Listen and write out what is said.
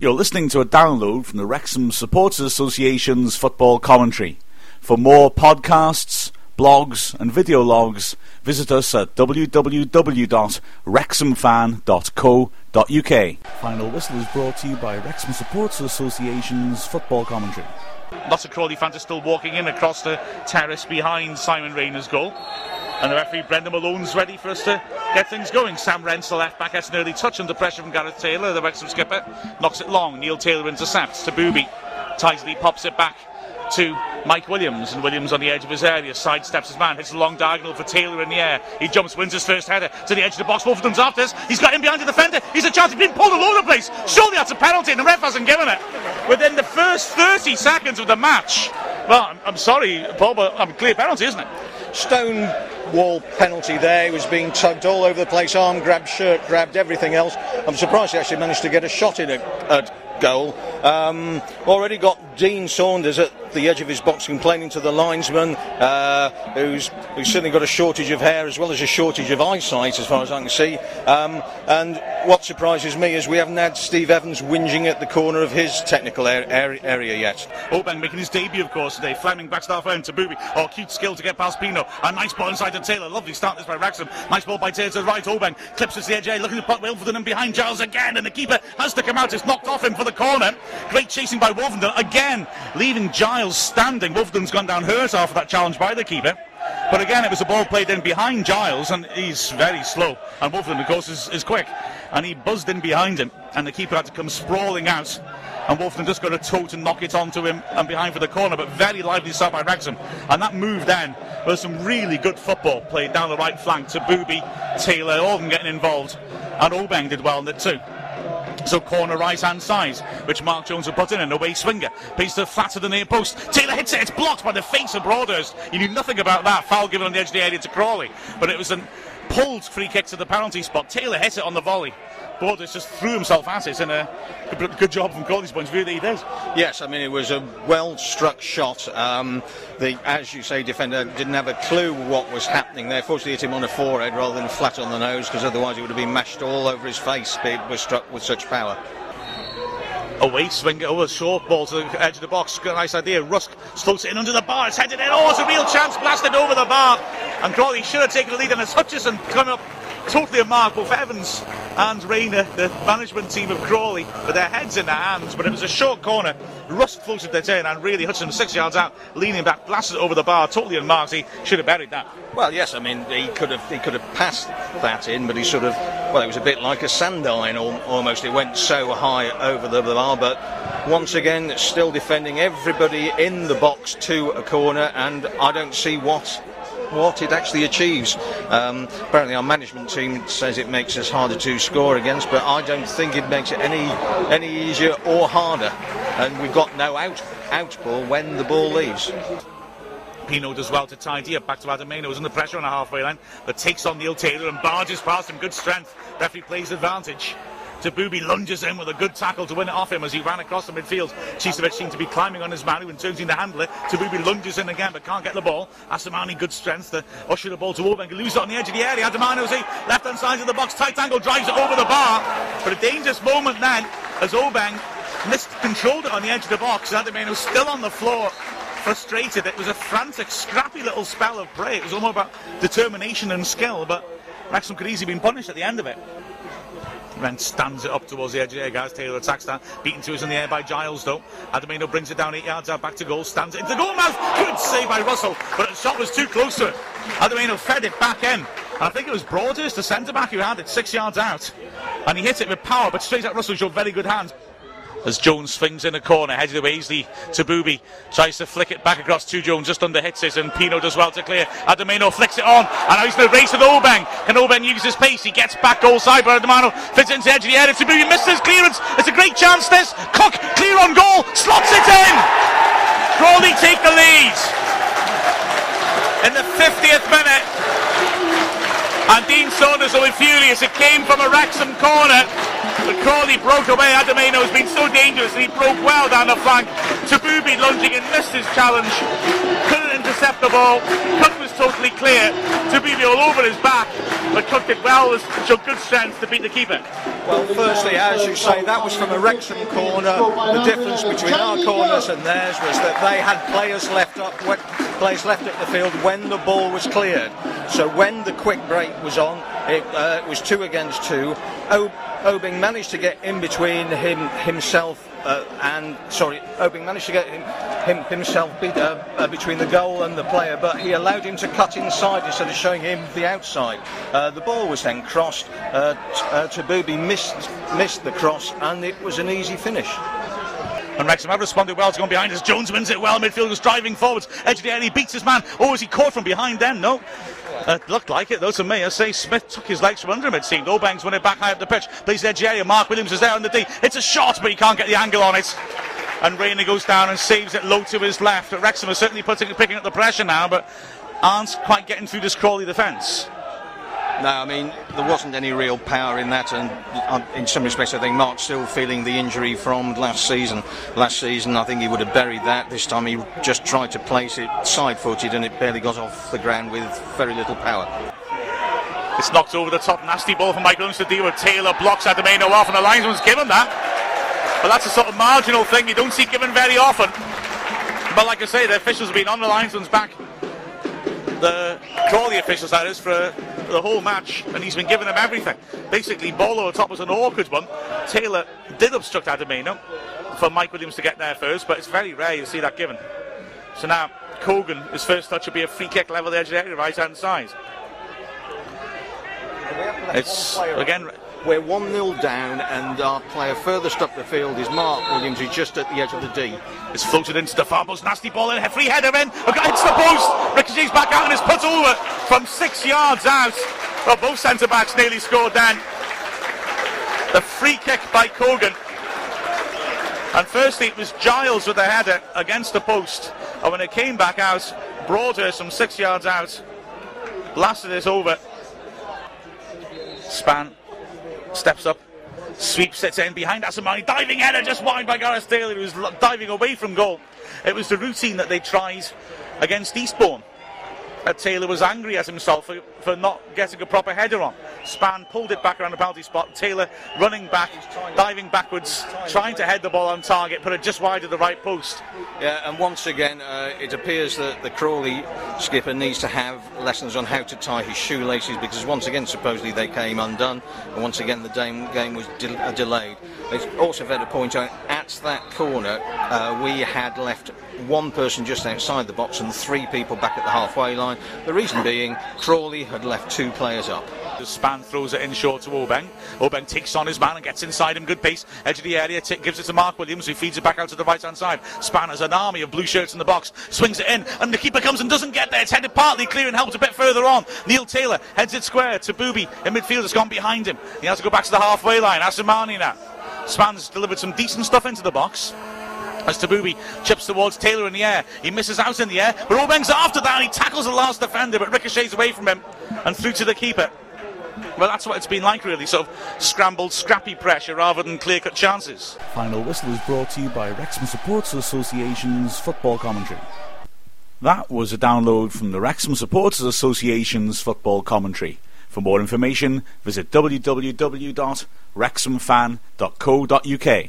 You're listening to a download from the Wrexham Supporters Association's football commentary. For more podcasts, blogs, and video logs, visit us at www.wrexhamfan.co.uk. Final Whistle is brought to you by Wrexham Supporters Association's football commentary. Lots of Crawley fans are still walking in across the terrace behind Simon Rayner's goal. And the referee Brendan Malone's ready for us to get things going. Sam Rents, the left back, has an early touch under pressure from Gareth Taylor, the Wrexham skipper. Knocks it long. Neil Taylor intercepts to Booby. Tightly pops it back to Mike Williams, and Williams on the edge of his area sidesteps his man, hits a long diagonal for Taylor in the air. He jumps, wins his first header to the edge of the box. Wolverton's after this. He's got him behind the defender. He's a chance. He's been pulled all over the place. Surely that's a penalty, and the ref hasn't given it. Within the first 30 seconds of the match. Well, I'm, I'm sorry, Paul, but I'm clear penalty, isn't it? Stone wall penalty there. He was being tugged all over the place, arm grabbed, shirt grabbed, everything else. I'm surprised he actually managed to get a shot in at, at goal. Um, already got Dean Saunders at the edge of his box complaining to the linesman, uh, who's, who's certainly got a shortage of hair as well as a shortage of eyesight, as far as I can see. Um, and what surprises me is we haven't had Steve Evans whinging at the corner of his technical area, area yet. Obeng making his debut, of course, today. Fleming back half to Booby. Oh, cute skill to get past Pino. A nice ball inside to Taylor. Lovely start this by Wrexham. Nice ball by Taylor to the right. Obeng clips it the edge, looking to put Wilford and behind Giles again. And the keeper has to come out. It's knocked off him for the corner. Great chasing by Wolverton again, leaving Giles standing. Wolverton's gone down hurt after that challenge by the keeper. But again, it was a ball played in behind Giles, and he's very slow. And Wolverton, of course, is, is quick. And he buzzed in behind him, and the keeper had to come sprawling out. And Wolverton just got a toe to knock it onto him and behind for the corner, but very lively start by Wrexham. And that move then was some really good football played down the right flank to Booby, Taylor, all of them getting involved. And Obeng did well in it too. So corner right hand side, which Mark Jones will put in, and away swinger. Piece to flat to the near post. Taylor hits it, it's blocked by the face of Broadhurst. You knew nothing about that. Foul given on the edge of the area to Crawley. But it was a pulled free kick to the penalty spot. Taylor hit it on the volley. Broadhurst just threw himself at it, and a good, good job from Crawley's point of view that he did. Yes, I mean, it was a well struck shot. Um, the, as you say, defender didn't have a clue what was happening there. Fortunately, hit him on the forehead rather than flat on the nose, because otherwise he would have been mashed all over his face. It was struck with such power away swing over short ball to the edge of the box. A nice idea. Rusk floats it in under the bar. It's headed in. Oh, it's a real chance. Blasted over the bar. And Crawley should have taken the lead. And it's Hutchison coming up totally a mark. Both Evans and Rayner, the management team of Crawley, with their heads in their hands. But it was a short corner. Rusk floated it in, and really Hudson, six yards out, leaning back, blasted over the bar, totally unmarked. He should have buried that. Well, yes, I mean he could have he could have passed that in, but he sort of well, it was a bit like a sandine almost. It went so high over the bar, but once again, still defending everybody in the box to a corner, and I don't see what what it actually achieves. Um, apparently, our management team says it makes us harder to score against, but I don't think it makes it any any easier or harder. And we've got no out out ball when the ball leaves. Pino does well to tidy up back to Ademeno, who's under pressure on the halfway line, but takes on Neil Taylor and barges past him. Good strength. Referee plays advantage. Booby lunges in with a good tackle to win it off him as he ran across the midfield. Cisevich seemed to be climbing on his man, who turns into handler. Booby lunges in again but can't get the ball. Asomani, good strength to usher the ball to Obeng. Loses it on the edge of the area. Ademeno's left hand side of the box. Tight angle drives it over the bar. But a dangerous moment then as Obeng miscontrolled it on the edge of the box. Ademeno's still on the floor frustrated. It was a frantic, scrappy little spell of play. It was all about determination and skill, but Wrexham could easily have been punished at the end of it. Then stands it up towards the edge of the air, guys. Taylor attacks that. Beaten to us in the air by Giles, though. Ademeno brings it down eight yards out, back to goal. Stands it into the goal mouth. Good save by Russell, but the shot was too close to it. Ademeno fed it back in. And I think it was Broadhurst, the centre back, who had it six yards out. And he hit it with power, but straight at Russell showed very good hands as Jones swings in a corner, headed away easily to Booby. Tries to flick it back across to Jones, just under hits it, and Pino does well to clear. Ademeno flicks it on, and now he's in the race with Obeng. Can Obeng use his pace? He gets back goal side, but Ademeno fits into the edge of the area to Booby, misses clearance. It's a great chance, this. Cook, clear on goal, slots it in. Crawley take the lead. In the 50th minute, and Dean Saunders are furious. It came from a Wrexham corner. But Crawley broke away. Ademeno has been so dangerous and he broke well down the flank. Tabubi lunging and missed his challenge. Couldn't intercept the ball. Cook was totally clear. Tabubi all over his back. But Cook did well, showed good strength to beat the keeper. Well, firstly, as you say, that was from a Wrexham corner. The difference between our corners and theirs was that they had players left up, players left at the field when the ball was cleared. So when the quick break was on, it, uh, it was two against two. Obeng managed to get in between him himself uh, and sorry, Obeng managed to get him, him himself beat, uh, uh, between the goal and the player, but he allowed him to cut inside instead of showing him the outside. Uh, the ball was then crossed. Uh, t- uh, Tabubi missed missed the cross, and it was an easy finish. And Wrexham have responded well to going behind as Jones wins it well. Midfield was driving forwards. Edge of the area, he beats his man. Oh, is he caught from behind then? No. Uh, looked like it though to me. I say Smith took his legs from under him, it seemed. Obeng's won it back high up the pitch. Plays edge area. Mark Williams is there on the D. It's a shot, but he can't get the angle on it. And Rayner goes down and saves it low to his left. But Wrexham are certainly putting, picking up the pressure now, but aren't quite getting through this Crawley defence. No, I mean there wasn't any real power in that, and uh, in some respects, I think Mark's still feeling the injury from last season. Last season, I think he would have buried that. This time, he just tried to place it side-footed, and it barely got off the ground with very little power. It's knocked over the top, nasty ball from Michael to deal with Taylor blocks Ademeno off, and the linesman's given that. But that's a sort of marginal thing you don't see given very often. But like I say, the officials have been on the linesman's back. Uh, the Crawley officials, that is, for the whole match, and he's been giving them everything. Basically, over top was an awkward one. Taylor did obstruct Ademeno for Mike Williams to get there first, but it's very rare you see that given. So now, Cogan, his first touch will be a free kick level the edge of the area, right hand side. It's, again, we're 1 0 down, and our player furthest up the field is Mark Williams, who's just at the edge of the D. It's floated into the far post, nasty ball in, a free header in, hits the post, ricochets back out and is put over from six yards out. Well, both centre backs nearly scored then. The free kick by Cogan. And firstly, it was Giles with the header against the post. And when it came back out, Broadhurst from six yards out blasted it over. Spann steps up, sweeps it in behind Asamoah, diving header just wide by Gareth Taylor, who was diving away from goal. It was the routine that they tried against Eastbourne. Uh, Taylor was angry at himself for, for not getting a proper header on. Spann pulled it back around the penalty spot. Taylor running back, diving backwards, trying to head the ball on target, put it just wide of the right post. Yeah, and once again, uh, it appears that the Crawley skipper needs to have lessons on how to tie his shoelaces because once again, supposedly they came undone, and once again the game was de- uh, delayed. It's also fair to point out at that corner, uh, we had left one person just outside the box and three people back at the halfway line. The reason being, Crawley had left two players up. Spann throws it in short to Obeng. Obeng takes on his man and gets inside him. Good pace. Edge of the area. T- gives it to Mark Williams, who feeds it back out to the right hand side. Spann has an army of blue shirts in the box. Swings it in. And the keeper comes and doesn't get there. It's headed partly clear and helps a bit further on. Neil Taylor heads it square to Booby in midfield. Has gone behind him. He has to go back to the halfway line. Asimani now. Spann's delivered some decent stuff into the box. As Tabubi chips towards Taylor in the air, he misses out in the air, but Obeng's after that. and He tackles the last defender, but ricochets away from him and through to the keeper. Well, that's what it's been like, really. Sort of scrambled, scrappy pressure rather than clear cut chances. Final whistle is brought to you by Wrexham Supporters Association's football commentary. That was a download from the Wrexham Supporters Association's football commentary. For more information, visit www.wrexhamfan.co.uk.